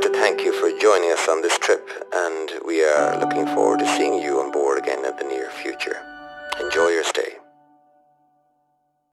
Like to thank you for joining us on this trip, and we are looking forward to seeing you on board again in the near future. Enjoy your stay.